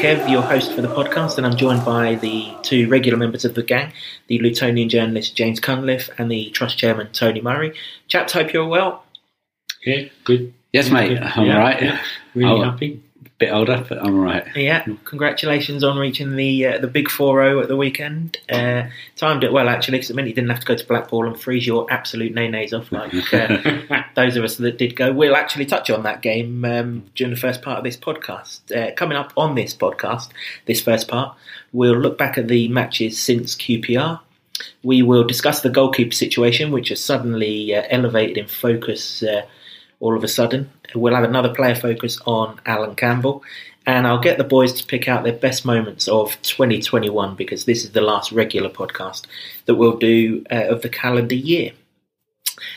Kev, your host for the podcast, and I'm joined by the two regular members of the gang, the Lutonian journalist James Cunliffe and the Trust chairman Tony Murray. Chaps, hope you're well. Yeah, good. Yes, mate. Yeah, I'm yeah, all right. yeah. Really Oh. happy. Bit older, but I'm all right. Yeah, congratulations on reaching the uh, the big 4-0 at the weekend. Uh, timed it well, actually, because it meant you didn't have to go to Blackpool and freeze your absolute nay-nays off like uh, those of us that did go. We'll actually touch on that game um, during the first part of this podcast. Uh, coming up on this podcast, this first part, we'll look back at the matches since QPR. We will discuss the goalkeeper situation, which has suddenly uh, elevated in focus uh, all of a sudden. We'll have another player focus on Allan Campbell. And I'll get the boys to pick out their best moments of 2021 because this is the last regular podcast that we'll do uh, of the calendar year.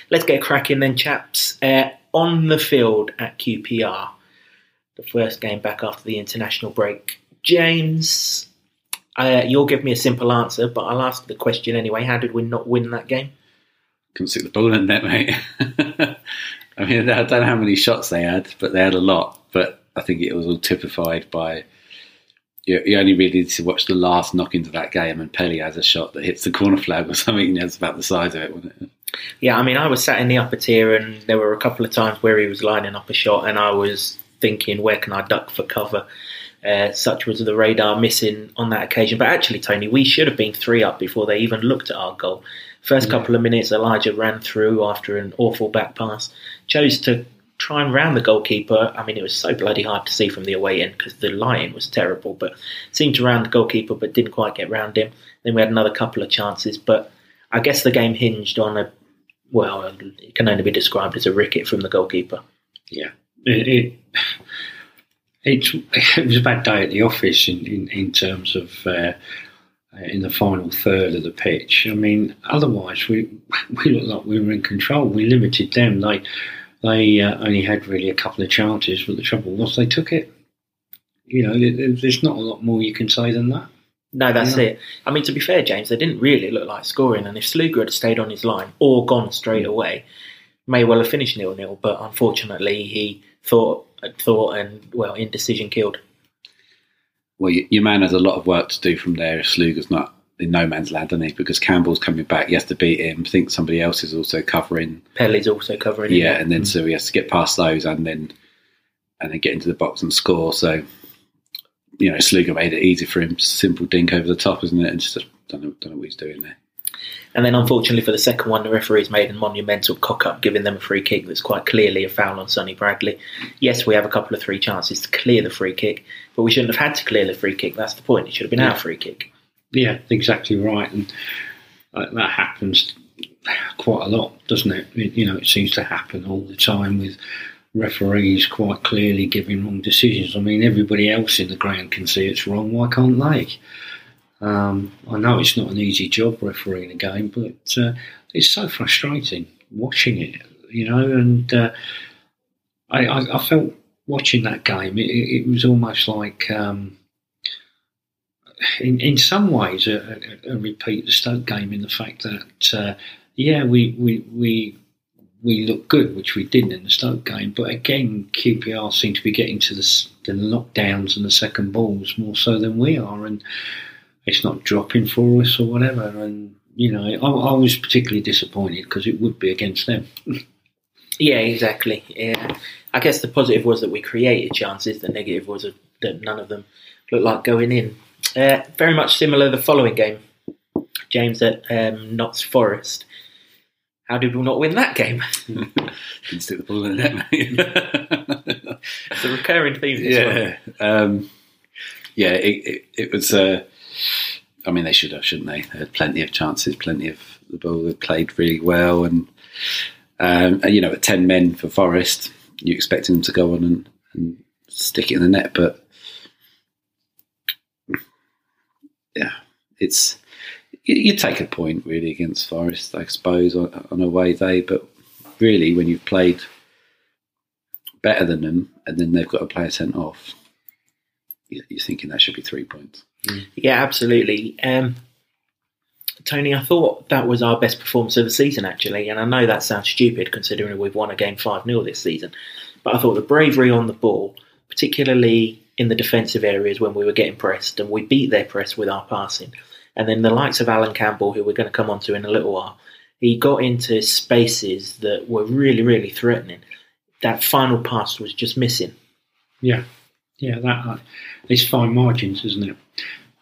Let's get cracking then, chaps. Uh, on the field at QPR, the first game back after the international break. James, uh, you'll give me a simple answer, but I'll ask the question anyway. How did we not win that game? Couldn't stick the ball in net, mate. I mean, I don't know how many shots they had, but they had a lot. But I think it was all typified by. You, you only really need to watch the last knock into that game, and Pelly has a shot that hits the corner flag or something, that's about the size of it, wasn't it? Yeah, I mean, I was sat in the upper tier, and there were a couple of times where he was lining up a shot, and I was thinking, where can I duck for cover? Uh, such was the radar missing on that occasion. But actually, Tony, we should have been three up before they even looked at our goal. First couple of minutes, Elijah ran through after an awful back pass, chose to try and round the goalkeeper. I mean, it was so bloody hard to see from the away end because the lighting was terrible, but seemed to round the goalkeeper but didn't quite get round him. Then we had another couple of chances, but I guess the game hinged on a well, it can only be described as a ricket from the goalkeeper. Yeah. It, it, it was a bad day at the office in, in, in terms of uh, in the final third of the pitch. I mean, otherwise we we looked like we were in control. We limited them. They they uh, only had really a couple of chances, but the trouble was they took it. You know, there's not a lot more you can say than that. No, that's Yeah. it. I mean, to be fair, James, they didn't really look like scoring, and if Sluga had stayed on his line or gone straight away, may well have finished nil nil. But unfortunately, he thought, thought, and well, indecision killed. Well, your man has a lot of work to do from there if Sluga's not in no man's land, doesn't he? Because Campbell's coming back, he has to beat him. I think somebody else is also covering. Pelly's also covering. it. Yeah, and then hmm. so he has to get past those and then and then get into the box and score. So you know, Sluga made it easy for him. Simple dink over the top, isn't it? And just don't know, don't know what he's doing there. And then, unfortunately, for the second one, the referee's made a monumental cock up, giving them a free kick that's quite clearly a foul on Sonny Bradley. Yes, we have a couple of three chances to clear the free kick, but we shouldn't have had to clear the free kick. That's the point. It should have been our free kick. Yeah, exactly right, and uh, that happens quite a lot, doesn't it? it? You know, it seems to happen all the time with referees quite clearly giving wrong decisions. I mean, everybody else in the ground can see it's wrong. Why can't they? Um, I know it's not an easy job refereeing a game, but uh, it's so frustrating watching it. You know, and uh, I, I, I felt watching that game. It, it was almost like. Um, in, in some ways a, a, a repeat the Stoke game in the fact that uh, yeah we, we we we look good which we didn't in the Stoke game but again QPR seem to be getting to the, the lockdowns and the second balls more so than we are and it's not dropping for us or whatever and you know I, I was particularly disappointed because it would be against them Yeah, exactly. Yeah, I guess the positive was that we created chances. The negative was that none of them looked like going in. Uh, very much similar the following game, James at um, Notts Forest. How did we not win that game? Didn't stick the ball in the net, mate. It's a recurring theme. Yeah, um, yeah. It, it, it was. Uh, I mean, they should have, shouldn't they? They had plenty of chances, plenty of the ball. They played really well, and, um, and you know, at ten men for Forest, you expect them to go on and, and stick it in the net, but yeah, it's you, you take a point really against Forest, I suppose, on, on a away day, but really, when you've played better than them, and then they've got a player sent off. you- You're thinking that should be three points. Yeah, absolutely. Um, Tony, I thought that was our best performance of the season, actually, and I know that sounds stupid considering we've won a game 5 0 this season. But I thought the bravery on the ball, particularly in the defensive areas when we were getting pressed, and we beat their press with our passing. And then the likes of Allan Campbell, who we're going to come on to in a little while, he got into spaces that were really, really threatening. That final pass was just missing. Yeah, yeah, that uh, it's fine margins, isn't it?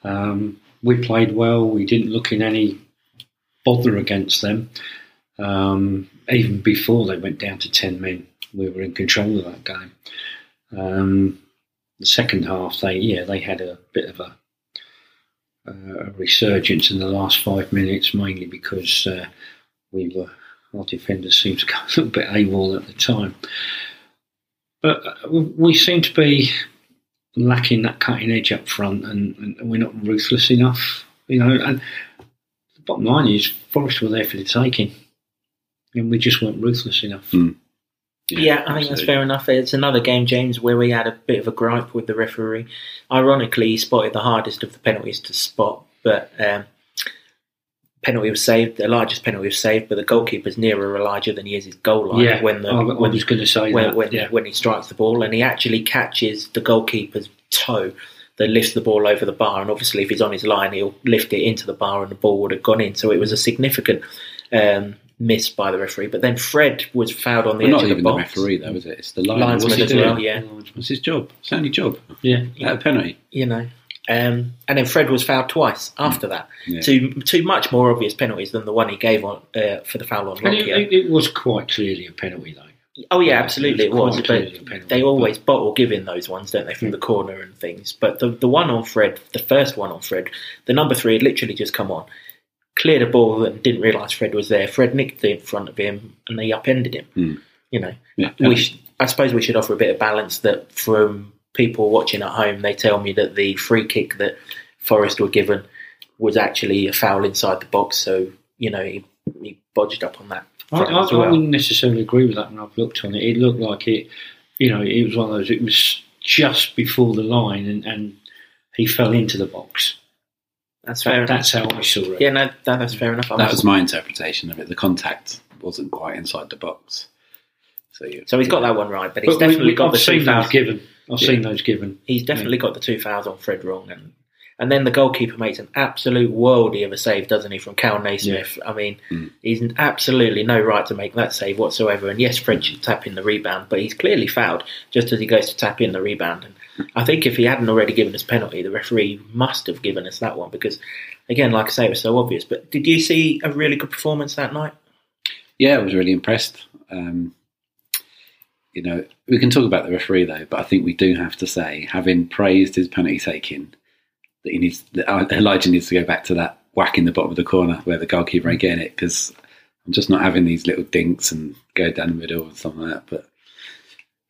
Um, we played well. We didn't look in any bother against them. Um, even before they went down to ten men, we were in control of that game. Um, the second half, they yeah, they had a bit of a, uh, a resurgence in the last five minutes, mainly because uh, we were our defenders seemed to go a little bit AWOL at the time. But uh, we seem to be lacking that cutting edge up front, and, and we're not ruthless enough. You know, and the bottom line is Forest were there for the taking, and we just weren't ruthless enough. Mm. Yeah, I think that's fair enough. It's another game, James, where we had a bit of a gripe with the referee. Ironically, he spotted the hardest of the penalties to spot, but um, penalty was saved. The largest penalty was saved, but the goalkeeper's nearer Elijah than he is his goal line Yeah, when the I, I when, was going to say when, that. when, yeah. when he strikes the ball, and he actually catches the goalkeeper's toe that lifts the ball over the bar. And obviously, if he's on his line, he'll lift it into the bar, and the ball would have gone in. So it was a significant um, miss by the referee. But then Fred was fouled on the Well, edge not of the even the referee, though, is it? It's the line. Linesman as doing? well, yeah. What's his job? It's only job. yeah. At a penalty. you know. Um, and then Fred was fouled twice after that. Yeah. Two two much more obvious penalties than the one he gave on uh, for the foul on Lockyer. it, it was quite clearly a penalty, though. oh yeah, absolutely it It was was. But penalty, they always but- bottle giving those ones, don't they, from the corner and things. But the the one on Fred, the first one on Fred, the number three had literally just come on, cleared a ball and didn't realise Fred was there. Fred nicked it in front of him and they upended him. Hmm. You know, Yeah. we sh- I suppose we should offer a bit of balance that from people watching at home, they tell me that the free kick that Forest were given was actually a foul inside the box. So, you know, he, he bodged up on that. I, front I, as I well. wouldn't necessarily agree with that when I've looked on it. It looked like it, you know, it was one of those, it was just before the line and, and he fell into the box. That's fair That, enough. that's how I saw it. Yeah, no, that, that's fair enough. I That was my interpretation of it. The contact wasn't quite inside the box. So, you, so he's got that one right, but he's But we- definitely we- got I've the two seen fouls. those given. I've Yeah. seen those given. He's definitely got the two fouls on Fred wrong, and and then the goalkeeper makes an absolute worldie of a save, doesn't he, from Cal Naismith? I mean, Mm. he's absolutely no right to make that save whatsoever. And yes, Fred should tap in the rebound, but he's clearly fouled just as he goes to tap in the rebound. And I think if he hadn't already given us penalty, the referee must have given us that one because, again, like I say, it was so obvious. But did you see a really good performance that night? Yeah, I was really impressed. Um, you know, we can talk about the referee though, but I think we do have to say, having praised his penalty taking, that he needs that Elijah needs to go back to that whack in the bottom of the corner where the goalkeeper ain't getting it because I'm just not having these little dinks and go down the middle and something like that. But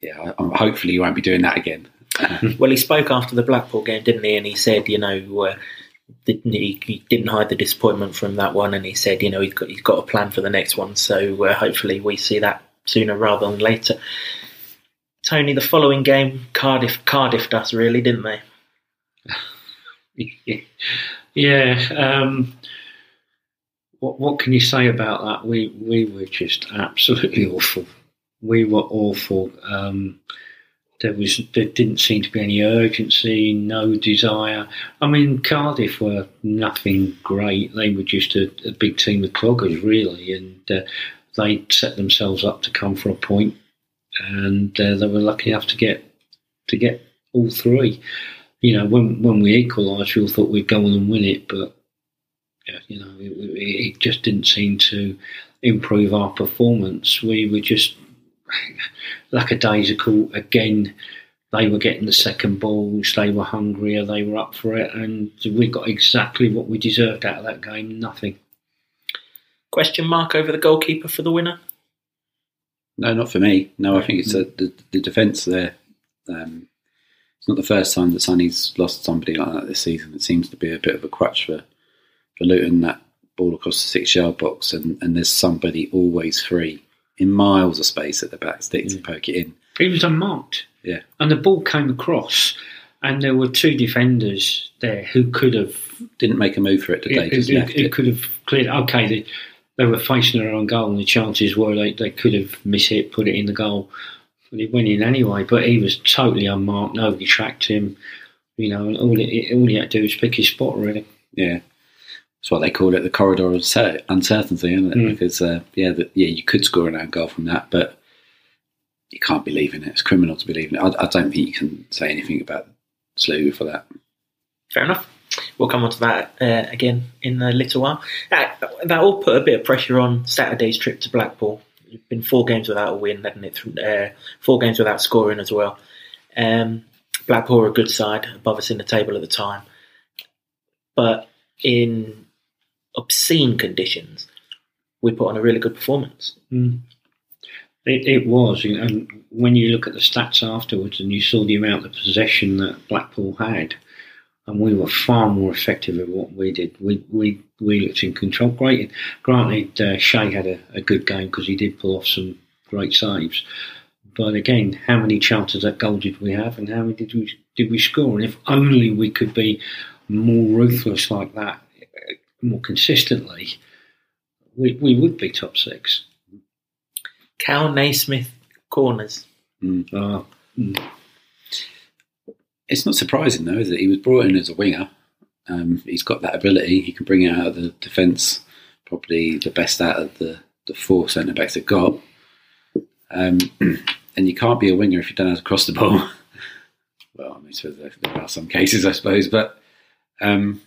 yeah, I, hopefully you won't be doing that again. Well, he spoke after the Blackpool game, didn't he? And he said, you know, uh, didn't he, he didn't hide the disappointment from that one, and he said, you know, he's got he's got a plan for the next one. So uh, hopefully we see that sooner rather than later. Tony, the following game, Cardiff Cardiff us really, didn't they? yeah. Um, what what can you say about that? We we were just absolutely awful. We were awful. Um, there was there didn't seem to be any urgency, no desire. I mean, Cardiff were nothing great. They were just a, a big team of cloggers, really, and uh, they set themselves up to come for a point, and uh, they were lucky enough to get to get all three you know, when when we equalised, we all thought we'd go on and win it, but you know, it, it it just didn't seem to improve our performance. We were just lackadaisical again. They were getting the second balls. They were hungrier. They were up for it, and we got exactly what we deserved out of that game. Nothing. Question mark over the goalkeeper for the winner. No, not for me. No, I think it's a, the, the defence there. Um, it's not the first time that Sonny's lost somebody like that this season. It seems to be a bit of a crutch for, for Luton, that ball across the six yard box, and, and there's somebody always free in miles of space at the back stick to poke it in. It was unmarked. Yeah. And the ball came across, and there were two defenders there who could have Didn't make a move for it, did they? it, Just it- left it it. could have cleared. Okay, they, they were facing their own goal, and the chances were they, they could have mishit, put it in the goal. Well, he went in anyway, but he was totally unmarked. Nobody tracked him. You know, and all, it, all he had to do was pick his spot, really. Yeah. That's what they call it, the corridor of uncertainty, isn't it? Mm. Because uh, yeah, the, yeah, you could score an own goal from that, but you can't believe in it. It's criminal to believe in it. I, I don't think you can say anything about Slew for that. Fair enough. We'll come on to that uh, again in a little while. That, that all put a bit of pressure on Saturday's trip to Blackpool. It's been four games without a win, hadn't it? Uh, four games without scoring as well. Um, Blackpool are a good side, above us in the table at the time. But in obscene conditions, we put on a really good performance. Mm. It, it was, and when you look at the stats afterwards and you saw the amount of possession that Blackpool had, and we were far more effective at what we did. We we, we looked in control. Great. Granted, uh, Shea had a, a good game because he did pull off some great saves. But again, how many chances at goal did we have, and how many did we did we score? And if only we could be more ruthless like that, more consistently, we we would be top six. Cal Naismith corners. Uh, It's not surprising though, is it? He was brought in as a winger. Um, he's got that ability. He can bring out of the defence. Probably the best out of the, the four centre backs they've got. Um, and you can't be a winger if you don't know how to cross the ball. well, I mean, there are some cases, I suppose, but um,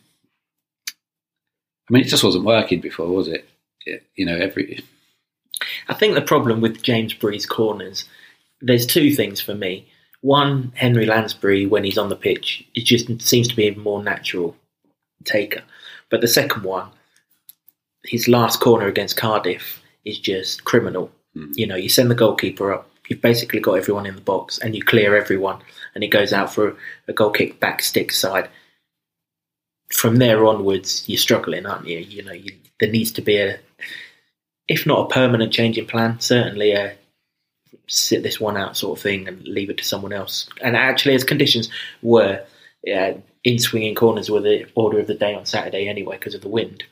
I mean, it just wasn't working before, was it? it you know, every I think the problem with James Bree's corners, there's two things for me. One, Henry Lansbury, when he's on the pitch, it just seems to be a more natural taker. But the second one, his last corner against Cardiff is just criminal. Mm. You know, you send the goalkeeper up, you've basically got everyone in the box, and you clear everyone, and he goes out for a goal kick back stick side. From there onwards, you're struggling, aren't you? You know, you, there needs to be a, if not a permanent change in plan, certainly a sit this one out sort of thing and leave it to someone else. And actually, as conditions were, yeah, in swinging corners were the order of the day on Saturday anyway because of the wind.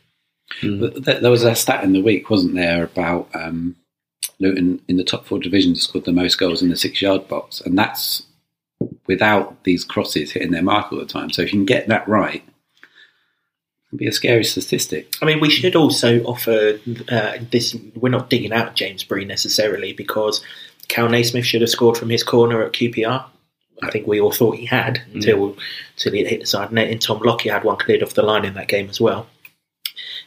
But th- There was a stat in the week, wasn't there, about um, Luton in the top four divisions scored the most goals in the six yard box, and that's without these crosses hitting their mark all the time. So if you can get that right, it'd be a scary statistic. I mean, we should also offer uh, this. We're not digging out James Bree necessarily because Cal Naismith should have scored from his corner at QPR. I think we all thought he had until until he hit the side net. And Tom Lockyer had one cleared off the line in that game as well.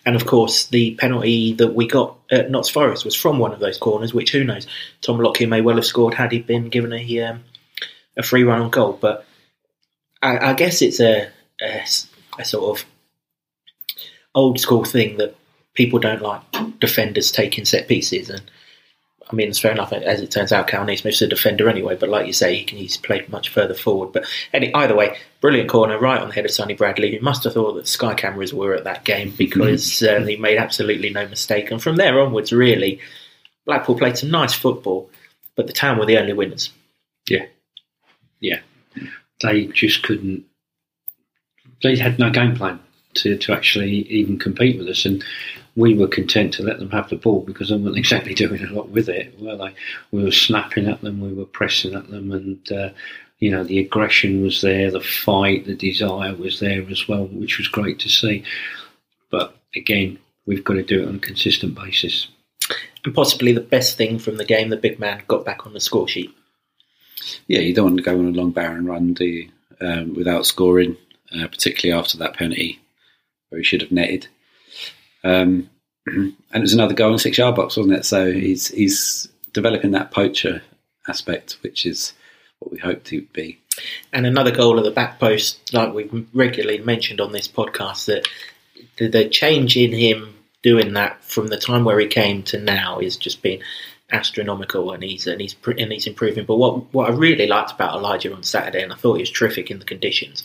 And of course, the penalty that we got at Notts Forest was from one of those corners, which who knows? Tom Lockyer may well have scored had he been given a um, a free run on goal. But I, I guess it's a, a, a sort of old school thing that people don't like defenders taking set pieces. And I mean, it's fair enough. As it turns out, Cal Naismith's a defender anyway. But like you say, he can he's played much further forward. But any, either way, brilliant corner right on the head of Sonny Bradley, who must have thought that Sky cameras were at that game because um, he made absolutely no mistake. And from there onwards, really, Blackpool played some nice football, but the town were the only winners. Yeah. Yeah. They just couldn't. They had no game plan to, to actually even compete with us, and we were content to let them have the ball because they weren't exactly doing a lot with it, were they? We were snapping at them, we were pressing at them, and uh, you know the aggression was there, the fight, the desire was there as well, which was great to see. But again, we've got to do it on a consistent basis. And possibly the best thing from the game, the big man got back on the score sheet. Yeah, you don't want to go on a long barren run, do you? Um, without scoring, uh, particularly after that penalty where he should have netted. Um, and it was another goal in six yard box, wasn't it? So he's he's developing that poacher aspect, which is what we hoped he would be. And another goal at the back post, like we've regularly mentioned on this podcast, that the, the change in him doing that from the time where he came to now is just been astronomical, and he's and he's and he's improving. But what what I really liked about Elijah on Saturday, and I thought he was terrific in the conditions,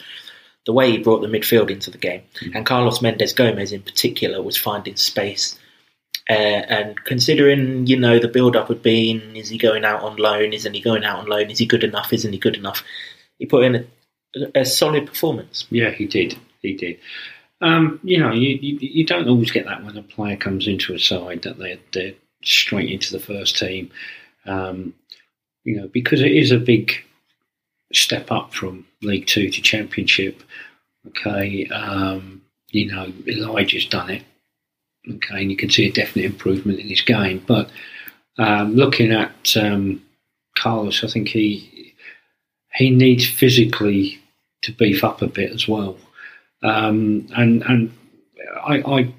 the way he brought the midfield into the game, and Carlos Mendes Gomes in particular was finding space. Uh, and considering, you know, the build-up had been, is he going out on loan? Isn't he going out on loan? Is he good enough? Isn't he good enough? He put in a, a solid performance. Yeah, he did. He did. Um, you know, you, you you don't always get that when a player comes into a side that they're they're straight into the first team. Um, you know, because it is a big step up from League Two to Championship. Okay, um, you know, Elijah's done it. Okay, and you can see a definite improvement in his game. But um, looking at um, Carlos, I think he he needs physically to beef up a bit as well. Um, and and I, I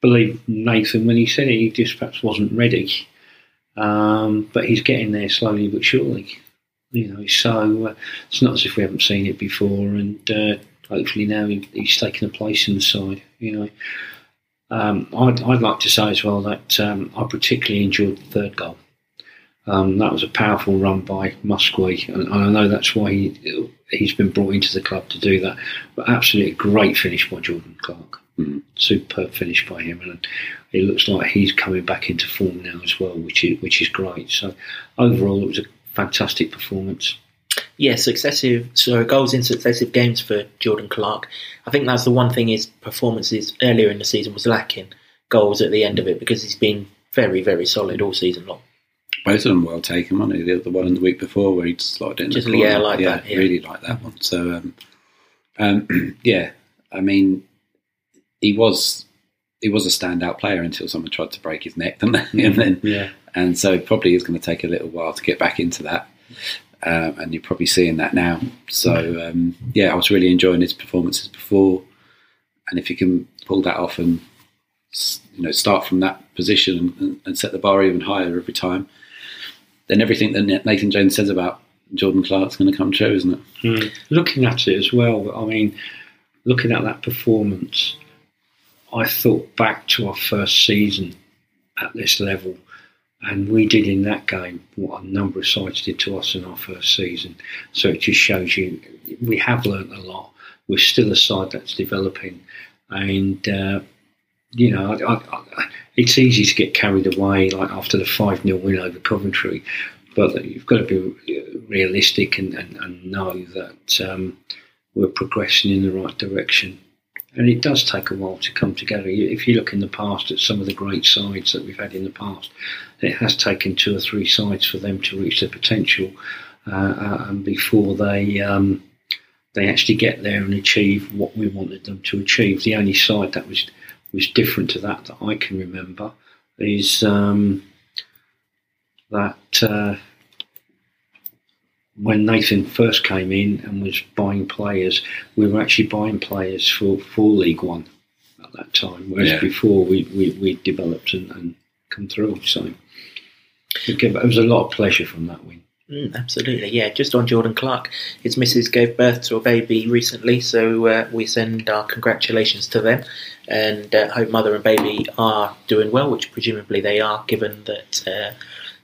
believe Nathan when he said it, he just perhaps wasn't ready. Um, but he's getting there slowly but surely. You know, so uh, it's not as if we haven't seen it before, and uh, hopefully now he, he's taken a place in the side. You know, um, I'd, I'd, like to say as well that um, I particularly enjoyed the third goal. Um, that was a powerful run by Muskie, and, and, I know that's why he he's been brought into the club to do that. But absolutely great finish by Jordan Clark. Mm. Superb finish by him, and it looks like he's coming back into form now as well, which is which is great. So overall, it was a fantastic performance. Yeah, successive so goals in successive games for Jordan Clark. I think that's the one thing his performances earlier in the season was lacking goals at the end of it because he's been very very solid all season long. Both of them well taken, wasn't he? The, the one in the week before where he slotted in just the yeah, like yeah, that. Yeah. really like that one. So um, um, yeah, I mean, he was he was a standout player until someone tried to break his neck, and then yeah. and so it probably is going to take a little while to get back into that. Um, and you're probably seeing that now. So um, yeah, I was really enjoying his performances before, and if you can pull that off and you know start from that position and, and set the bar even higher every time, then everything that Nathan Jones says about Jordan Clark's going to come true, isn't it? Mm. Looking at it as well, I mean, looking at that performance, I thought back to our first season at this level and we did in that game what a number of sides did to us in our first season. So it just shows you we have learnt a lot. We're still a side that's developing, and uh, you know I, I, I, it's easy to get carried away like after the five 0 win over Coventry, but you've got to be realistic and, and, and know that um, we're progressing in the right direction and it does take a while to come together. If you look in the past at some of the great sides that we've had in the past, it has taken two or three sides for them to reach their potential, uh, uh, and before they um, they actually get there and achieve what we wanted them to achieve. The only side that was was different to that that I can remember is um, that. Uh, when Nathan first came in and was buying players, we were actually buying players for, for League One at that time, whereas yeah. before we, we, we developed and, and, come through. So it was a lot of pleasure from that win. Mm, absolutely, yeah. Just on Jordan Clark, his missus gave birth to a baby recently, so uh, we send our congratulations to them and uh, hope mother and baby are doing well, which presumably they are, given that uh,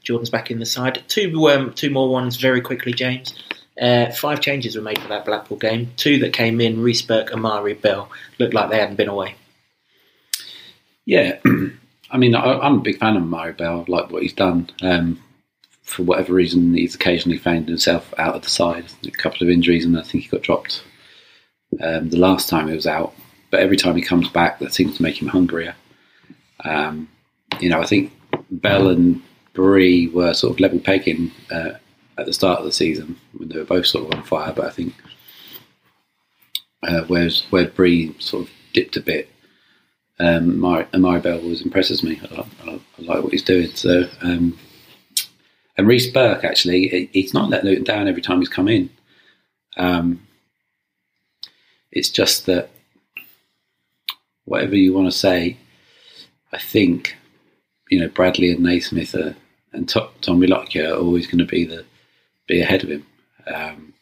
Jordan's back in the side. Two um, two more ones very quickly, James. Uh, five changes were made for that Blackpool game. Two that came in, Reece Burke, Amari Bell, looked like they hadn't been away. Yeah, I mean, I, am a big fan of Amari Bell. I like what he's done. Um, for whatever reason, he's occasionally found himself out of the side. A couple of injuries, and I think he got dropped um, the last time he was out. But every time he comes back, that seems to make him hungrier. Um, you know, I think Bell and Bree were sort of level pegging uh, at the start of the season when they were both sort of on fire. But I think uh, whereas where Bree sort of dipped a bit, um, Amari Bell always impresses me. I, I, I, like what he's doing. So um, and Reece Burke actually, he's not let Luton down every time he's come in. Um, it's just that whatever you want to say, I think you know Bradley and Naismith are and Tommy Lockyer are always going to be the be ahead of him. Um,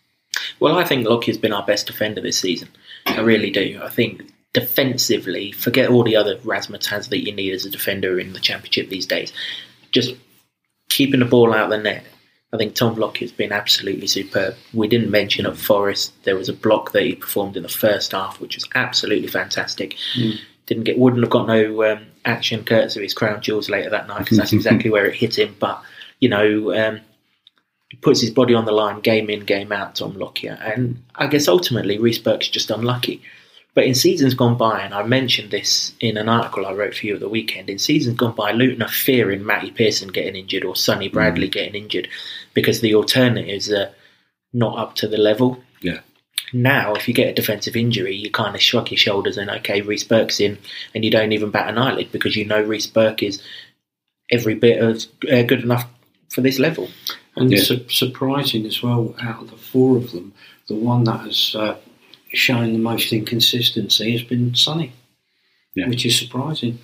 well, I think Lockyer's been our best defender this season. I really do. I think defensively, forget all the other razzmatazz that you need as a defender in the championship these days. Just keeping the ball out of the net. I think Tom Lockyer's been absolutely superb. We didn't mention at Forest there was a block that he performed in the first half, which was absolutely fantastic. Mm. Didn't get wouldn't have got no um, action courtesy of his crown jewels later that night because that's exactly where it hit him. But you know, um, he puts his body on the line, game in, game out. Tom Lockyer, and I guess ultimately Reece Burke's just unlucky. But in seasons gone by, and I mentioned this in an article I wrote for you at the weekend, in seasons gone by, Luton are fearing Matty Pearson getting injured or Sonny Bradley getting injured because the alternatives are not up to the level. Yeah. Now, if you get a defensive injury, you kind of shrug your shoulders and okay, Reece Burke's in, and you don't even bat an eyelid because you know Reece Burke is every bit of uh, good enough for this level. And Yeah. su- surprising as well, out of the four of them, the one that has uh, shown the most inconsistency has been Sonny, Yeah. which is surprising.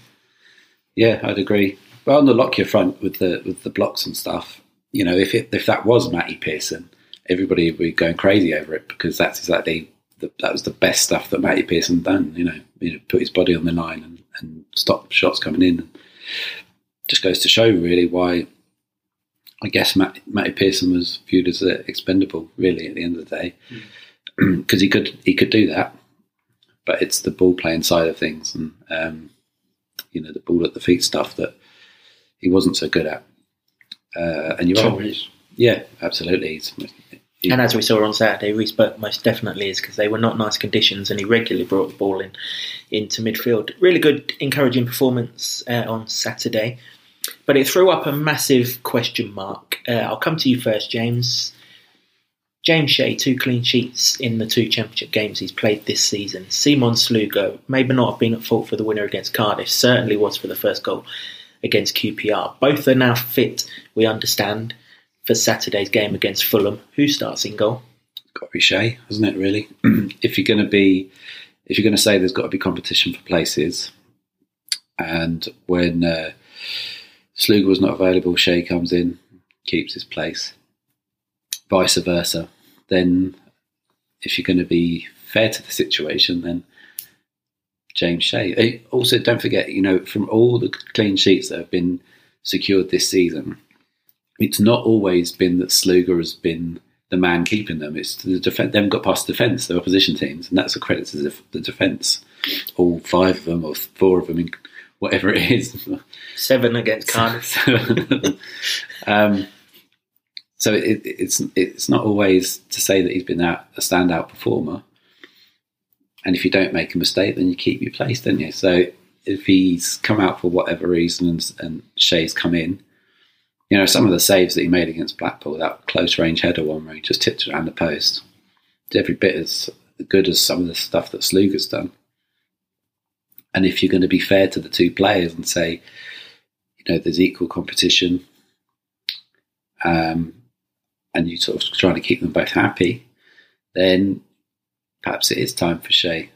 Yeah, I'd agree. But on the Lockyer front with the with the blocks and stuff, you know, if it, if that was Matty Pearson, everybody would be going crazy over it because that's exactly the, that was the best stuff that Matty Pearson done. You know, you know, put his body on the line and, and stop shots coming in. Just goes to show really why. I guess Matt, Matty Pearson was viewed as uh, expendable, really, at the end of the day, because he could he could do that, but it's the ball playing side of things, and um, you know the ball at the feet stuff that he wasn't so good at. Uh, and you're Trouble Yeah, absolutely. He's, he- And as we saw on Saturday, Reece Burke most definitely is because they were not nice conditions, and he regularly brought the ball in into midfield. Really good, encouraging performance uh, on Saturday, but it threw up a massive question mark. Uh, I'll come to you first, James. James Shea, two clean sheets in the two championship games he's played this season. Simon Sluga, maybe not have been at fault for the winner against Cardiff, certainly was for the first goal against QPR. Both are now fit, we understand, for Saturday's game against Fulham. Who starts in goal? got to be Shea, hasn't it? Really, if you're going to be, if you're going to say there's got to be competition for places, and when uh, Sluga was not available, Shea comes in, keeps his place. Vice versa, then if you're going to be fair to the situation, then James Shea. Eh, Also, don't forget, you know, from all the clean sheets that have been secured this season, it's not always been that Sluga has been the man keeping them. It's the defense. Haven't got past the defence, the opposition teams, and that's a credit to the, defence. All five of them, or four of them, in whatever it is. Seven against Cardiff. um, so it, it's it's not always to say that he's been out, a standout performer. And if you don't make a mistake, then you keep your place, don't you? So if he's come out for whatever reason and, and Shea's come in, you know, some of the saves that he made against Blackpool, that close range header one where he just tipped it around the post, it's every bit as good as some of the stuff that Sluga's done. And if you're going to be fair to the two players and say, you know, there's equal competition, um, and you sort of trying to keep them both happy, then perhaps it is time for Shea.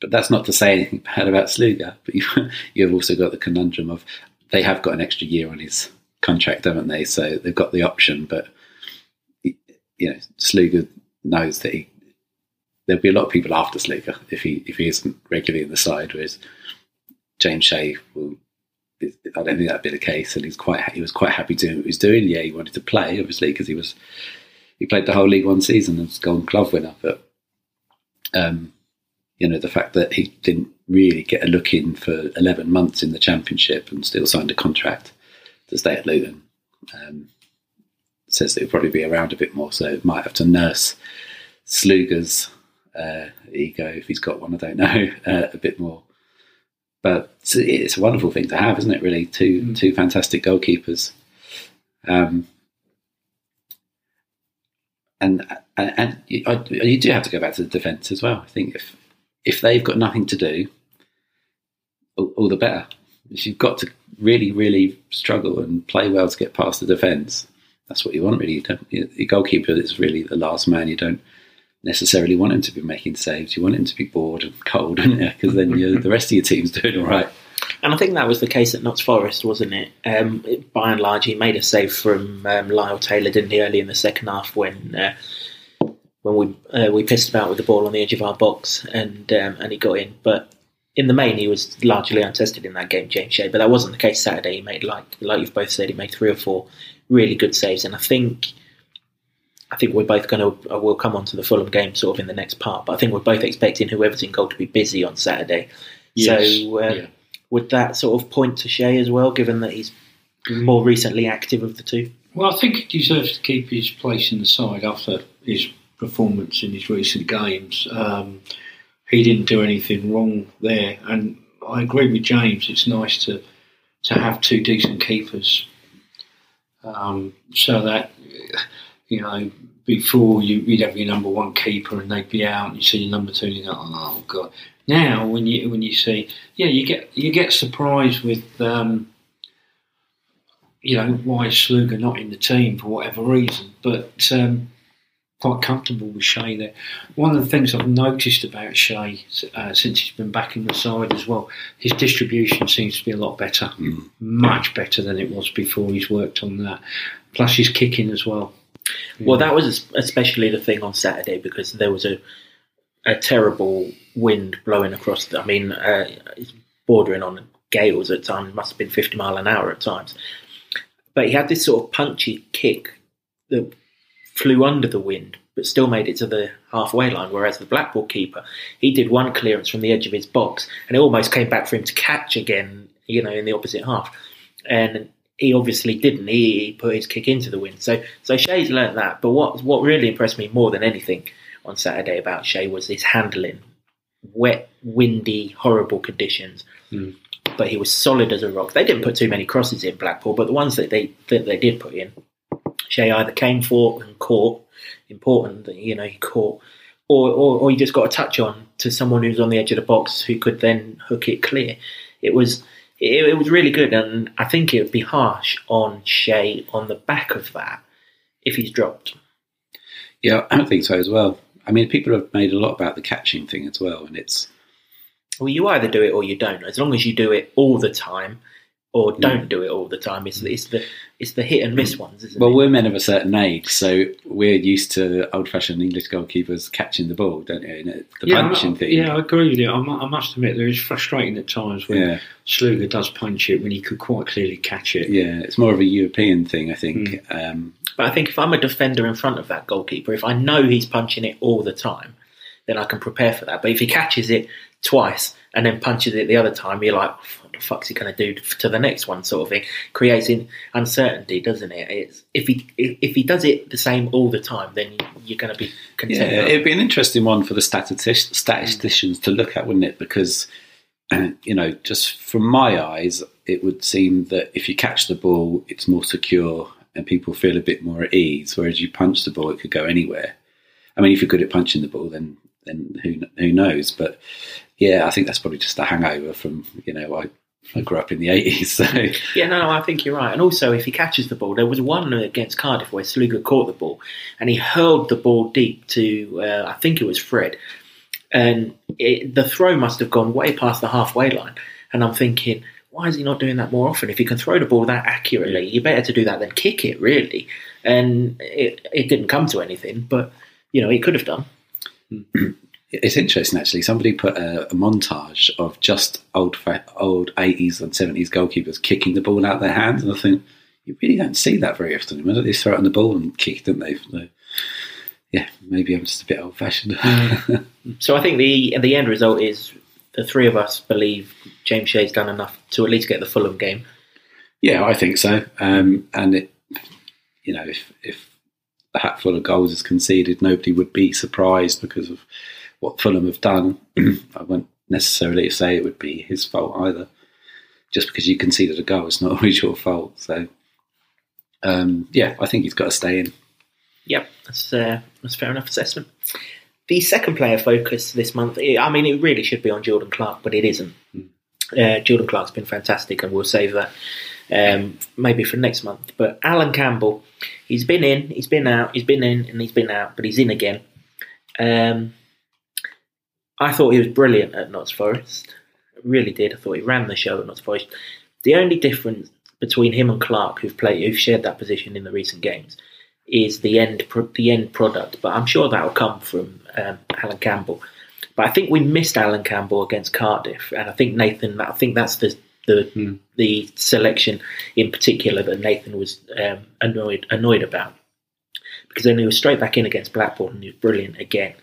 But that's not to say anything bad about Sluga. But you, you've also got the conundrum of they have got an extra year on his contract, haven't they? So they've got the option, but you know, Sluga knows that he there'll be a lot of people after Sluga if he if he isn't regularly in the side, whereas James Shea will. I don't think that'd be the case, and he's quite he was quite happy doing what he was doing. Yeah, he wanted to play, obviously, because he was he played the whole League One season and was Golden Glove winner. But um, you know, the fact that he didn't really get a look in for eleven months in the Championship and still signed a contract to stay at Luton um, says that he'll probably be around a bit more. So might have to nurse Sluga's uh, ego if he's got one. I don't know uh, a bit more. But it's, it's a wonderful thing to have, isn't it? Really, two two fantastic goalkeepers. Um, and and, and you, I, you do have to go back to the defence as well. I think if if they've got nothing to do, all, all the better. You've got to really, really struggle and play well to get past the defence, that's what you want. Really, you your goalkeeper is really the last man. You don't necessarily want him to be making saves. You want him to be bored and cold, because then the rest of your team's doing all right. And I think that was the case at Notts Forest, wasn't it? Um, by and large, he made a save from um, Lyle Taylor, didn't he, early in the second half when uh, when we uh, we pissed about with the ball on the edge of our box, and um, and he got in. But in the main, he was largely untested in that game, James Shea. But that wasn't the case Saturday. He made like like you've both said, he made three or four really good saves, and I think. I think we're both going to. Uh, we'll come on to the Fulham game sort of in the next part, but I think we're both expecting whoever's in goal to be busy on Saturday. Yes. So, uh, Yeah. would that sort of point to Shea as well, given that he's more recently active of the two? Well, I think he deserves to keep his place in the side after his performance in his recent games. Um, he didn't do anything wrong there. And I agree with James. It's nice to to have two decent keepers, um, so that you know before you, you'd have your number one keeper and they'd be out, and you see your number two, and you go, oh god. Now when you when you see, yeah, you get you get surprised with. Um, you know why is Sluga not in the team for whatever reason, but um, quite comfortable with Shea there. One of the things I've noticed about Shea uh, since he's been back in the side as well, his distribution seems to be a lot better, Mm. much better than it was before. He's worked on that, plus his kicking as well. Well, that was especially the thing on Saturday because there was a a terrible wind blowing across. The, I mean, uh, it's bordering on gales at times. Must have been fifty mile an hour at times. But he had this sort of punchy kick that flew under the wind, but still made it to the halfway line. Whereas the Blackpool keeper, he did one clearance from the edge of his box, and it almost came back for him to catch again. You know, in the opposite half, and he obviously didn't. He, he put his kick into the wind. So so Shea's learnt that. But what what really impressed me more than anything on Saturday about Shea was his handling. Wet, windy, horrible conditions. Mm. But he was solid as a rock. They didn't put too many crosses in Blackpool, but the ones that they that they did put in, Shea either came for and caught. Important that you know he caught, or, or or he just got a touch on to someone who's on the edge of the box who could then hook it clear. It was it, it was really good, and I think it would be harsh on Shea on the back of that if he's dropped. Yeah, I don't think so as well. I mean, people have made a lot about the catching thing as well, and it's Well, you either do it or you don't. As long as you do it all the time, or don't do it all the time, it's, it's the it's the hit and miss ones, isn't well, it? Well, we're men of a certain age, so we're used to old-fashioned English goalkeepers catching the ball, don't you? And The yeah, punching I, thing. Yeah, I agree with you. I, I must admit, there is frustrating at times when yeah, Sluga does punch it when he could quite clearly catch it. yeah. It's more of a European thing, I think. Um, But I think if I'm a defender in front of that goalkeeper, if I know he's punching it all the time, then I can prepare for that. But if he catches it twice and then punches it the other time, you're like, the fuck's he going to do to the next one, sort of thing. Creating uncertainty, doesn't it? It's, if he if, he does it the same all the time, then you're going to be Yeah, it'd be an interesting one for the statistic, statisticians to look at, wouldn't it? Because, uh, you know, just from my eyes, it would seem that if you catch the ball, it's more secure and people feel a bit more at ease. Whereas you punch the ball, it could go anywhere. I mean, if you're good at punching the ball, then then who who knows? But yeah, I think that's probably just a hangover from you know I I grew up in the eighties, so Yeah, no, no, I think you're right. And also, if he catches the ball, there was one against Cardiff where Sluga caught the ball and he hurled the ball deep to, uh, I think it was Fred. And it, the throw must have gone way past the halfway line. And I'm thinking, why is he not doing that more often? If he can throw the ball that accurately, you're better to do that than kick it, really. And it, it didn't come to anything, but, you know, he could have done. It's interesting, actually. Somebody put a, a montage of just old, old eighties and seventies goalkeepers kicking the ball out of their hands, and I think you really don't see that very often. Why don't They throw it on the ball and kick, don't they? So, yeah, maybe I'm just a bit old-fashioned. So I think the the end result is the three of us believe James Shea's done enough to at least get the Fulham game. yeah, I think so. Um, and it, you know, if if a hatful of goals is conceded, nobody would be surprised because of what Fulham have done. I won't necessarily say it would be his fault either. Just because you conceded a goal, it's not always your fault. So, um, yeah, I think he's got to stay in. Yep, that's uh, that's fair enough assessment. The second player focus this month, I mean, it really should be on Jordan Clark, but it isn't. Uh, Jordan Clark's been fantastic, and we'll save that um, maybe for next month. But Allan Campbell, he's been in, he's been out, he's been in, and he's been out, but he's in again. Um, I thought he was brilliant at Notts Forest. I really did. I thought he ran the show at Notts Forest. The only difference between him and Clark, who've played, who've shared that position in the recent games, is the end pro- the end product. But I'm sure that will come from um, Allan Campbell. But I think we missed Allan Campbell against Cardiff, and I think Nathan. I think that's the the the selection in particular that Nathan was um, annoyed annoyed about because then he was straight back in against Blackpool and he was brilliant again.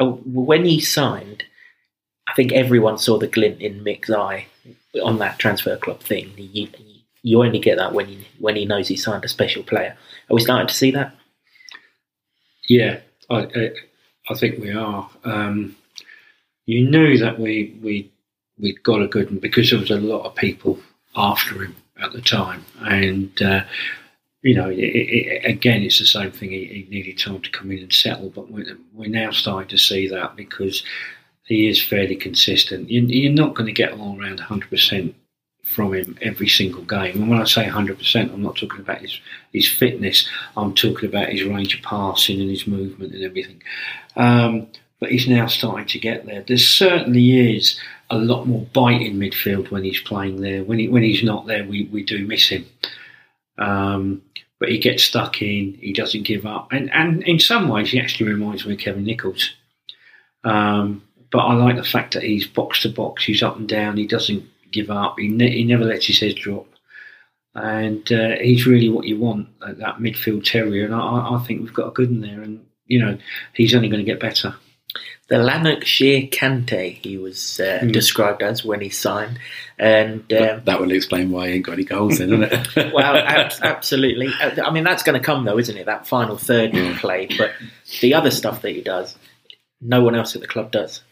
When he signed, I think everyone saw the glint in Mick's eye on that transfer club thing. You, you only get that when he when he knows he signed a special player. Are we starting to see that? Yeah, I, I, I think we are. Um, you knew that we we we got a good one because there was a lot of people after him at the time, and uh, you know, it, it, again, it's the same thing. He, he, needed time to come in and settle, but we're, we're now starting to see that because he is fairly consistent. You, you're not going to get all around 100 percent from him every single game. And when I say 100%, I'm not talking about his, his fitness, I'm talking about his range of passing and his movement and everything. Um, but he's now starting to get there. There certainly is a lot more bite in midfield when he's playing there. When he, when he's not there, we, we do miss him. Um, but he gets stuck in, he doesn't give up. And, and in some ways, he actually reminds me of Kevin Nicholls. Um, but I like the fact that he's box to box, he's up and down, he doesn't give up. He, ne- he never lets his head drop. And uh, he's really what you want, that midfield terrier. And I, I think we've got a good one there. And, you know, he's only going to get better. The Lanarkshire Kante, he was uh, mm. described as when he signed. And um, that, that, will explain why he ain't got any goals in, doesn't it? well, absolutely. Uh, I mean, that's going to come, though, isn't it? That final third he played. But the other stuff that he does, no one else at the club does.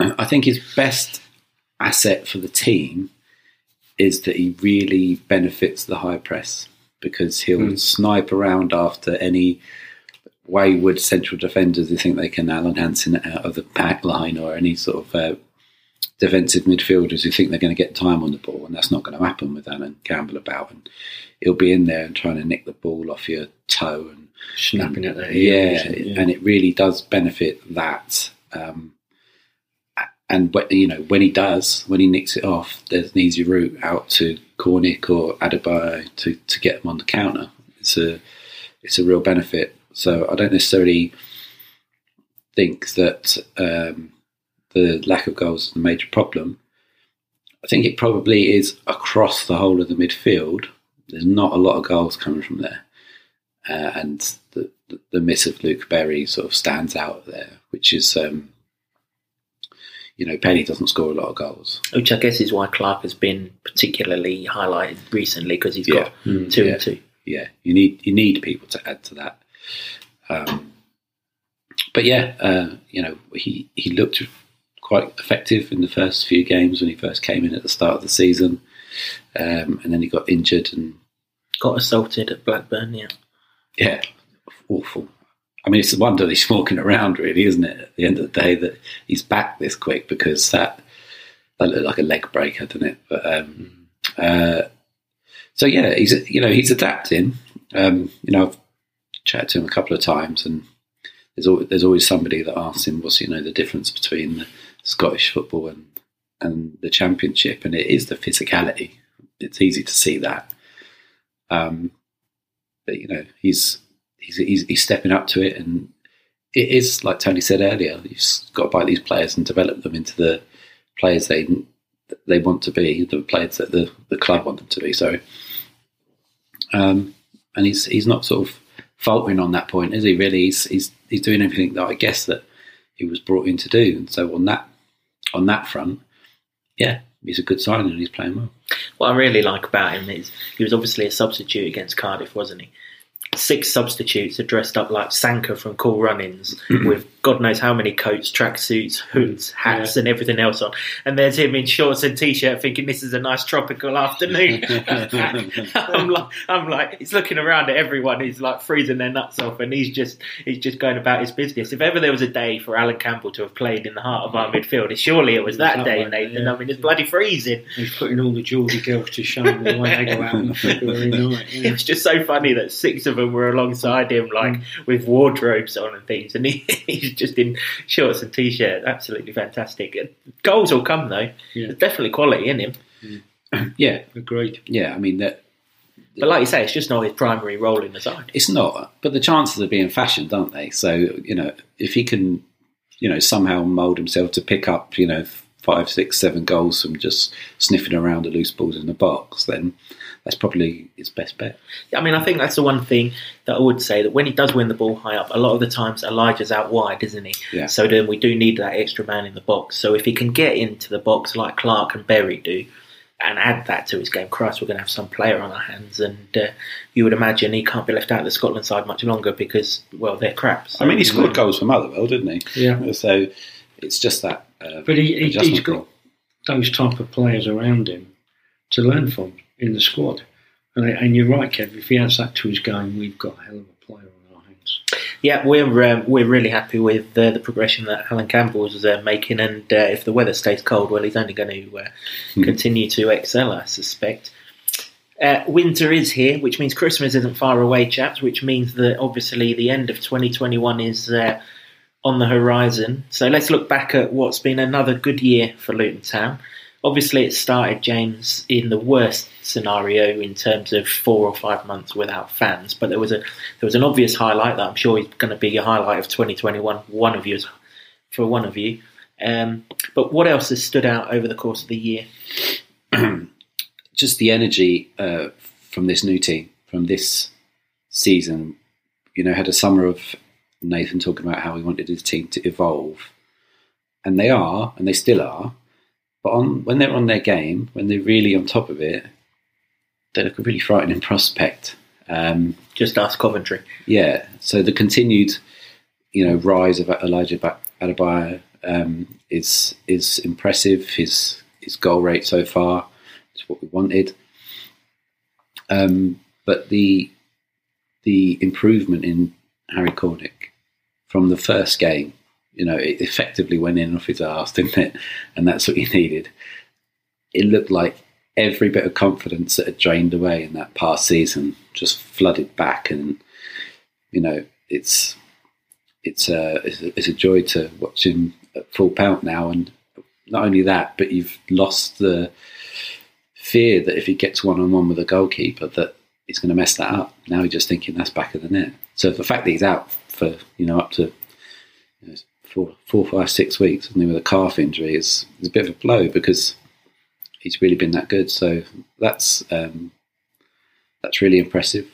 I think his best asset for the team is that he really benefits the high press because he'll mm. snipe around after any wayward central defenders who think they can Alan Hansen out of the back line or any sort of uh, defensive midfielders who think they're going to get time on the ball, and that's not going to happen with Allan Campbell about. And he'll be in there and trying to nick the ball off your toe and snapping at their yeah, yeah, and it really does benefit that. Um, and you know when he does, when he nicks it off, there's an easy route out to Cornick or Adebayo to, to get him on the counter. It's a it's a real benefit. So I don't necessarily think that um, the lack of goals is a major problem. I think it probably is across the whole of the midfield. There's not a lot of goals coming from there, uh, and the, the, the miss of Luke Berry sort of stands out there, which is um, you know, Penny doesn't score a lot of goals. Which I guess is why Clark has been particularly highlighted recently because he's got mm, two yeah. and two. Yeah, you need you need people to add to that. Um, but yeah, uh, you know, he he looked quite effective in the first few games when he first came in at the start of the season, um, and then he got injured and got assaulted at Blackburn. Yeah, yeah, awful. I mean, it's a wonder he's walking around, really, isn't it? At the end of the day, that he's back this quick because that that looked like a leg breaker, didn't it? But um, uh, so yeah, he's you know he's adapting. Um, you know, I've chatted to him a couple of times, and there's always, there's always somebody that asks him what's you know the difference between the Scottish football and and the Championship, and it is the physicality. It's easy to see that. Um, but you know, he's he's, he's, he's stepping up to it, and it is like Tony said earlier. You've got to buy these players and develop them into the players they they want to be, the players that the, the club want them to be. So, um, and he's he's not sort of faltering on that point, is he? Really, he's he's he's doing everything that I guess that he was brought in to do. And so on that on that front, yeah, he's a good signing and he's playing well. What I really like about him is he was obviously a substitute against Cardiff, wasn't he? Six substitutes are dressed up like Sanka from Cool Runnings mm-hmm. with God knows how many coats, tracksuits, hoods, hats, yeah. and everything else on. And there's him in shorts and t-shirt, thinking this is a nice tropical afternoon. I'm like, I'm like, he's looking around at everyone who's like freezing their nuts off, and he's just, he's just going about his business. If ever there was a day for Allan Campbell to have played in the heart of our midfield, it surely it was that, that day, Nathan. Yeah. I mean, it's bloody freezing. He's putting all the Geordie girls to shame the way they go out on February night. Yeah. It was just so funny that six of them were alongside him, like mm. with wardrobes on and things, and he, he's just in shorts and t-shirt. Absolutely fantastic. Goals will come though. Yeah. There's definitely quality in him. Mm. Yeah, agreed. Yeah, I mean that. But like you say, it's just not his primary role in the side. It's not, but the chances are being fashioned, aren't they? So you know, if he can, you know, somehow mould himself to pick up, you know, five, six, seven goals from just sniffing around the loose balls in the box, then that's probably his best bet. Yeah, I mean, I think that's the one thing that I would say that when he does win the ball high up, a lot of the times Elijah's out wide, isn't he? Yeah. So then we do need that extra man in the box. So if he can get into the box like Clark and Berry do, and add that to his game, Christ, we're going to have some player on our hands. And uh, you would imagine he can't be left out of the Scotland side much longer because, well, they're crap. So, I mean, he scored goals for Motherwell, didn't he? Yeah. So it's just that. Uh, But he, he, he's adjustment got those type of players around him to learn from in the squad. And, and you're right, Kev. If he adds that to his game, we've got a hell of a player on our hands. Yeah, we're um, we're really happy with uh, the progression that Allan Campbell's uh, making, and uh, if the weather stays cold, well, he's only going to uh, Hmm. continue to excel, I suspect. Uh, winter is here, which means Christmas isn't far away, chaps. Which means that obviously the end of 2021 is uh, on the horizon. So let's look back at what's been another good year for Luton Town. Obviously, it started, James, in the worst scenario in terms of four or five months without fans. But there was a there was an obvious highlight that I'm sure is going to be a highlight of 2021. One of you, for one of you. Um, but what else has stood out over the course of the year? just the energy uh, from this new team, from this season. You know, had a summer of Nathan talking about how he wanted his team to evolve, and they are, and they still are. But on when they're on their game, when they're really on top of it, they look a really frightening prospect. Um, Just ask Coventry. yeah, so the continued, you know, rise of Elijah Ba- Adebayo um, is is impressive. His his goal rate so far is what we wanted. Um, but the the improvement in Harry Cornick from the first game, you know, it effectively went in off his arse, didn't it? And that's what he needed. It looked like every bit of confidence that had drained away in that past season just flooded back, and you know, it's it's a it's a, joy to watch him at full pelt now, and not only that, but you've lost the fear that if he gets one on one with a goalkeeper, that he's going to mess that up. Now you're just thinking that's back of the net. So the fact that he's out for you know up to you know, four, four, five, six weeks, and with a calf injury is, is a bit of a blow because he's really been that good. So that's um, that's really impressive.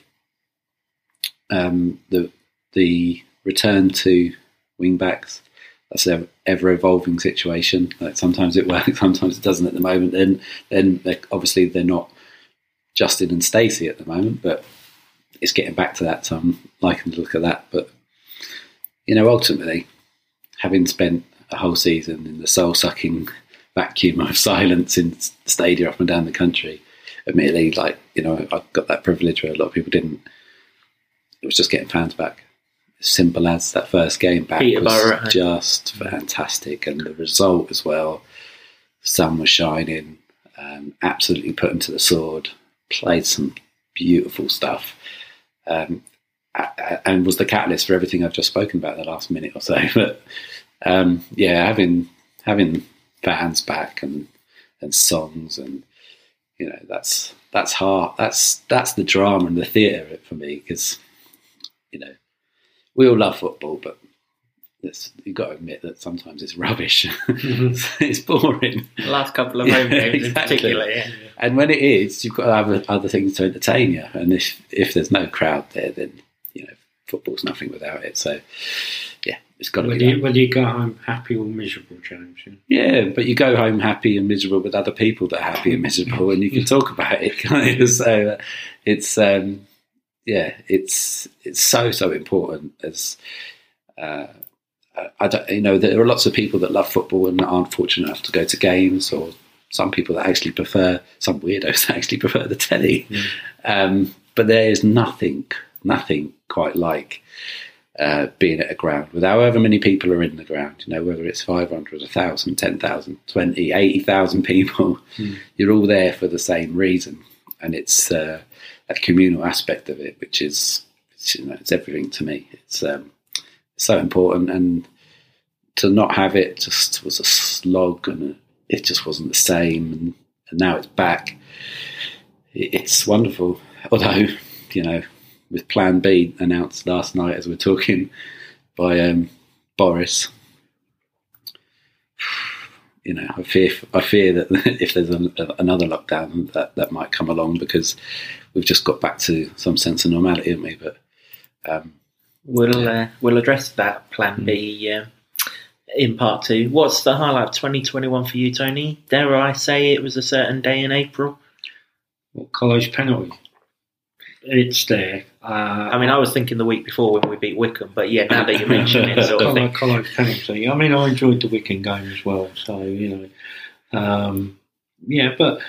Um, the the return to wing backs that's an ever evolving situation. Like sometimes it works, sometimes it doesn't at the moment. Then then they're, obviously they're not Justin and Stacey at the moment, but it's getting back to that. So I'm liking the look of that. But you know, ultimately, having spent a whole season in the soul sucking vacuum of silence in stadia up and down the country, admittedly, like you know, I got that privilege where a lot of people didn't. It was just getting fans back. Simple as that first game back Peterborough at home. was just fantastic, and the result as well. Sun was shining, um, absolutely put him to the sword. Played some beautiful stuff, um, and was the catalyst for everything I've just spoken about the last minute or so. But um, yeah, having having fans back and and songs and you know that's that's hard. That's that's the drama and the theatre for me because you know we all love football, but it's, you've got to admit that sometimes it's rubbish. it's boring. The last couple of home games in Exactly. particular, yeah. And when it is, you've got to have other things to entertain you. And if if there's no crowd there, then football's nothing without it. So yeah, it's got to Whether be. you, whether you go home happy or miserable, James. yeah. Yeah, but you go home happy and miserable with other people that are happy and miserable, and you can talk about it. Can't you? So uh, it's um, yeah, it's it's so so important as. Uh, I- don't, you know, there are lots of people that love football and aren't fortunate enough to go to games, or some people that actually prefer, some weirdos that actually prefer the telly. Um, but there is nothing, nothing quite like uh, being at a ground with however many people are in the ground, you know, whether it's 500, 1,000, 10,000, 20, 80,000 people, you're all there for the same reason. And it's uh, that communal aspect of it, which is, it's, you know, it's everything to me. It's um, so important. And to not have it just was a slog and it just wasn't the same. And, and now it's back. It- It's wonderful. Although, you know, with Plan B announced last night as we're talking by um, Boris, you know, I fear I fear that if there's an another lockdown, that that might come along because we've just got back to some sense of normality, haven't we? But um, We'll uh, we'll address that plan B uh, in part two. What's the highlight of 2021 for you, Tony? Dare I say it was a certain day in April? What Colo's penalty? It's there. Uh, I mean, I was thinking the week before when we beat Wycombe, but yeah, now that you mention it, sort of Colo, thing. Penalty. I mean, I enjoyed the Wigan game as well. So you know, um, yeah, but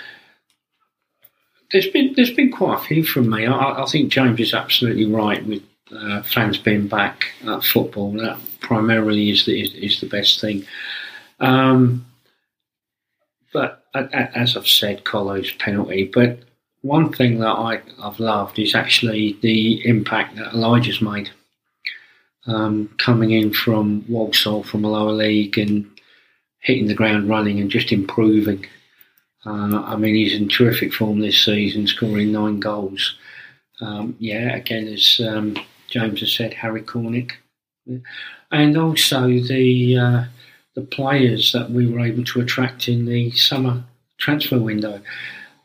there's been there's been quite a few from me. I, I think James is absolutely right with uh, fans being back at football. That primarily is the is, is the best thing. Um, but as I've said, Colo's penalty. But one thing that I, I've loved is actually the impact that Elijah's made um, coming in from Walsall from a lower league and hitting the ground running and just improving. Uh, I mean, he's in terrific form this season, scoring nine goals. Um, yeah, again, as um, James has said, Harry Cornick, and also the uh, the players that we were able to attract in the summer transfer window.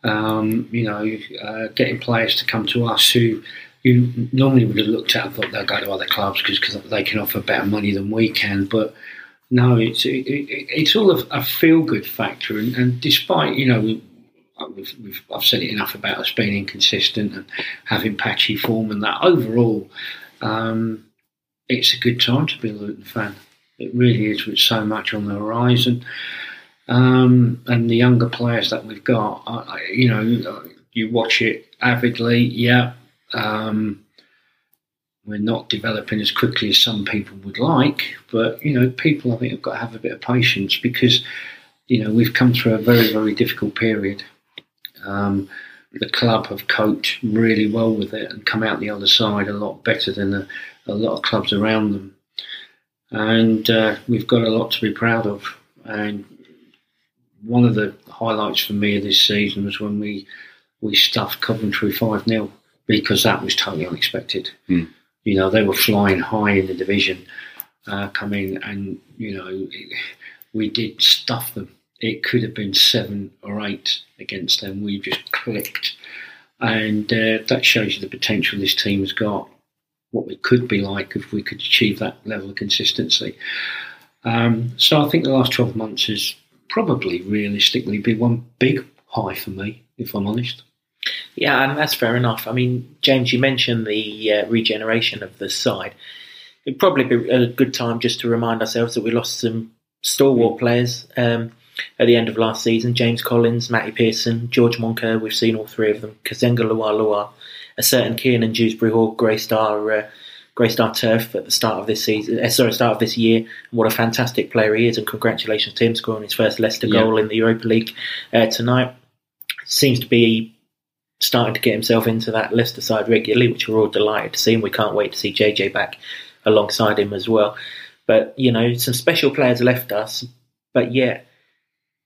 Um, you know, uh, getting players to come to us who who normally would have looked at and thought they'll go to other clubs because they can offer better money than we can. But no, it's it, it, it's all a, a feel good factor, and, and despite you know we, we've, we've I've said it enough about us being inconsistent and having patchy form, and that overall, um, it's a good time to be a Luton fan. It really is, with so much on the horizon. Um, and the younger players that we've got, I, I, you know, you watch it avidly. Yeah, um, we're not developing as quickly as some people would like, but you know, people I think have got to have a bit of patience because you know we've come through a very very difficult period. Um, the club have coped really well with it and come out the other side a lot better than a, a lot of clubs around them, and uh, we've got a lot to be proud of. And one of the highlights for me of this season was when we we stuffed Coventry five 0 because that was totally unexpected. Mm. You know, they were flying high in the division, uh, coming and you know it, we did stuff them. It could have been seven or eight against them. We just clicked, and uh, that shows you the potential this team has got. What we could be like if we could achieve that level of consistency. Um, so I think the last twelve months has probably realistically be one big high for me, if I'm honest. Yeah, and that's fair enough. I mean, James, you mentioned the uh, regeneration of the side. It'd probably be a good time just to remind ourselves that we lost some stalwart players um, at the end of last season. James Collins, Matty Pearson, George Moncur, we've seen all three of them. Kazenga Lualua, a certain Kiernan Dewsbury Hall graced our, uh, graced our turf at the start of this season, uh, sorry, start of this year. What a fantastic player he is, and congratulations to him scoring his first Leicester Yeah. goal in the Europa League uh, tonight. Seems to be starting to get himself into that Leicester side regularly, which we're all delighted to see, and we can't wait to see JJ back alongside him as well. But you know, some special players left us, but yet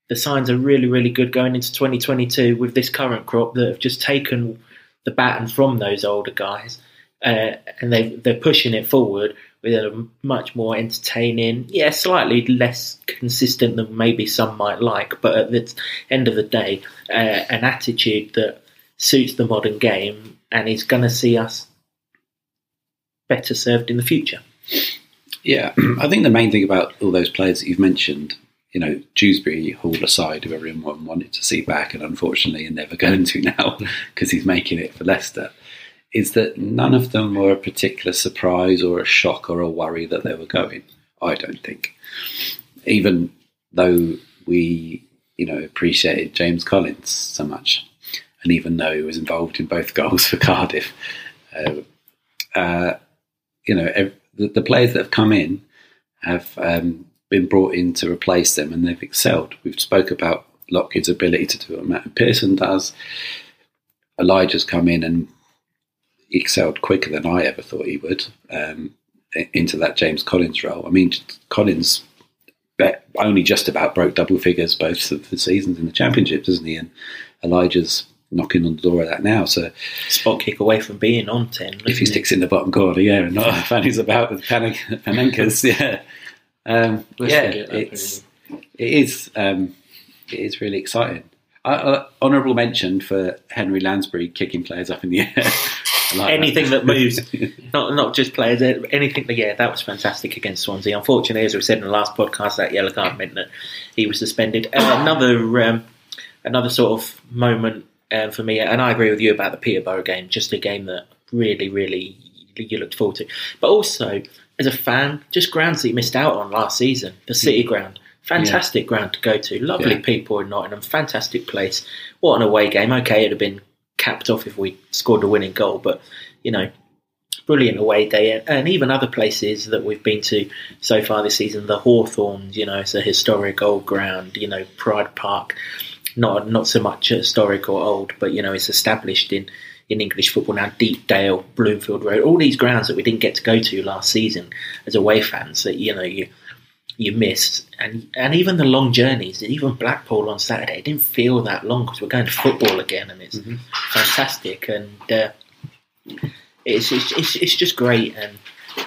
the signs are really, really good going into 2022 with this current crop that have just taken the baton from those older guys, uh, and they they're pushing it forward with a much more entertaining, yeah, slightly less consistent than maybe some might like, but at the end of the day, uh, an attitude that suits the modern game and is going to see us better served in the future. Yeah, I think the main thing about all those players that you've mentioned, you know, Dewsbury Hall aside, who everyone wanted to see back and unfortunately are never going to now because he's making it for Leicester, is that none of them were a particular surprise or a shock or a worry that they were going. I don't think. Even though we, you know, appreciated James Collins so much, and even though he was involved in both goals for Cardiff, uh, uh, you know, ev- the, the players that have come in have um, been brought in to replace them, and they've excelled. We've spoke about Lockyer's ability to do what Matt Pearson does. Elijah's come in and excelled quicker than I ever thought he would um, into that James Collins role. I mean, Collins bet, only just about broke double figures both of the seasons in the championship, doesn't he? And Elijah's knocking on the door of that now. So Spot kick away from being on 10. if he isn't sticks in the bottom corner, yeah, and not fannies about with Pan- Panenkas, yeah, um, yeah, it's it is um, it is really exciting. Uh, uh, honourable mention for Henry Lansbury kicking players up in the air. Like anything that moves, not not just players, anything. That, yeah, that was fantastic against Swansea. Unfortunately, as we said in the last podcast, that yellow card meant that he was suspended. Uh, another um, another sort of moment um, for me. And I agree with you about the Peterborough game. Just a game that really, really you looked forward to. But also, as a fan, just grounds that you missed out on last season. The City ground, fantastic ground to go to. Lovely Yeah. people in Nottingham, fantastic place. What an away game. Okay, it'd have been capped off if we scored a winning goal, but you know, brilliant away day. And, even other places that we've been to so far this season, the Hawthorns, you know, it's a historic old ground. You know, Pride Park, not not so much historic or old, but you know, it's established in in English football now. Deepdale, Bloomfield Road, all these grounds that we didn't get to go to last season as away fans. That you know you you missed, and and even the long journeys, even Blackpool on Saturday, it didn't feel that long because we're going to football again, and it's fantastic, and uh, it's, it's it's it's just great, and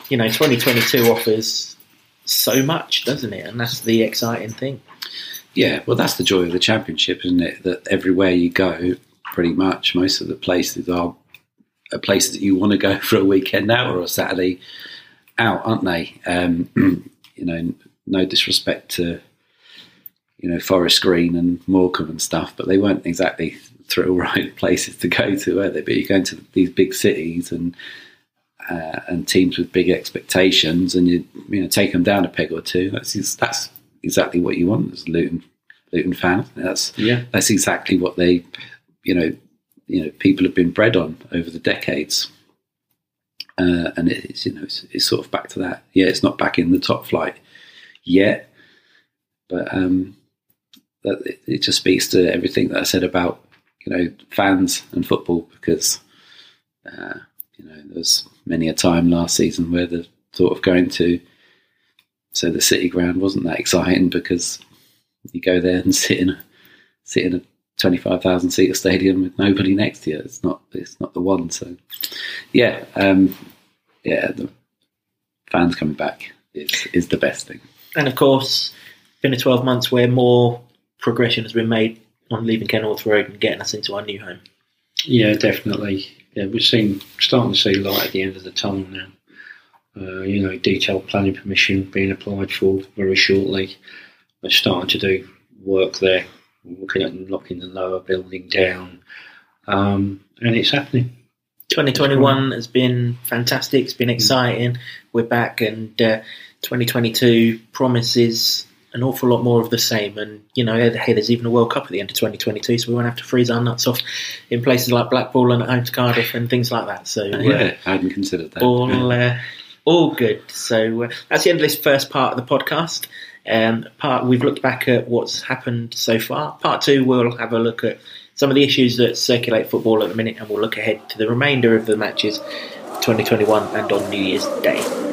you know, 2022 offers so much, doesn't it? And that's the exciting thing. Yeah, well, that's the joy of the championship, isn't it? That everywhere you go, pretty much most of the places are are places that you want to go for a weekend out or a Saturday out, aren't they? Um, you know, no disrespect to you know Forest Green and Morecambe and stuff, but they weren't exactly thrill ride places to go to, were they? But you're going to these big cities and uh, and teams with big expectations, and you you know take them down a peg or two. That's that's exactly what you want as a Luton Luton fan. That's Yeah. that's exactly what they you know you know people have been bred on over the decades. Uh, and it's you know it's, it's sort of back to that. Yeah, it's not back in the top flight yet, but um, that it, just speaks to everything that I said about you know fans and football because uh, you know there was many a time last season where the thought of going to so the City ground wasn't that exciting because you go there and sit in a sit in a twenty five thousand seater stadium with nobody next to you. It's not it's not the one. So yeah, um, yeah, the fans coming back is is the best thing. And of course, been a 12 months where more progression has been made on leaving Kenilworth Road and getting us into our new home. Yeah, definitely. Yeah, we're seeing starting to see light at the end of the tunnel now. Uh, you know, detailed planning permission being applied for very shortly. We're starting to do work there, looking at knocking the lower building down, um, and it's happening. 2021 has been fantastic. It's been exciting. We're back, and uh, 2022 promises an awful lot more of the same. And you know, hey, there's even a World Cup at the end of 2022, so we won't have to freeze our nuts off in places like Blackpool and at home to Cardiff and things like that. So uh, Yeah, I hadn't considered that. all uh, all good. So uh, that's the end of this first part of the podcast. Um, part we've looked back at what's happened so far. Part two, we'll have a look at some of the issues that circulate football at the minute, and we'll look ahead to the remainder of the matches, 2021, and on New Year's Day.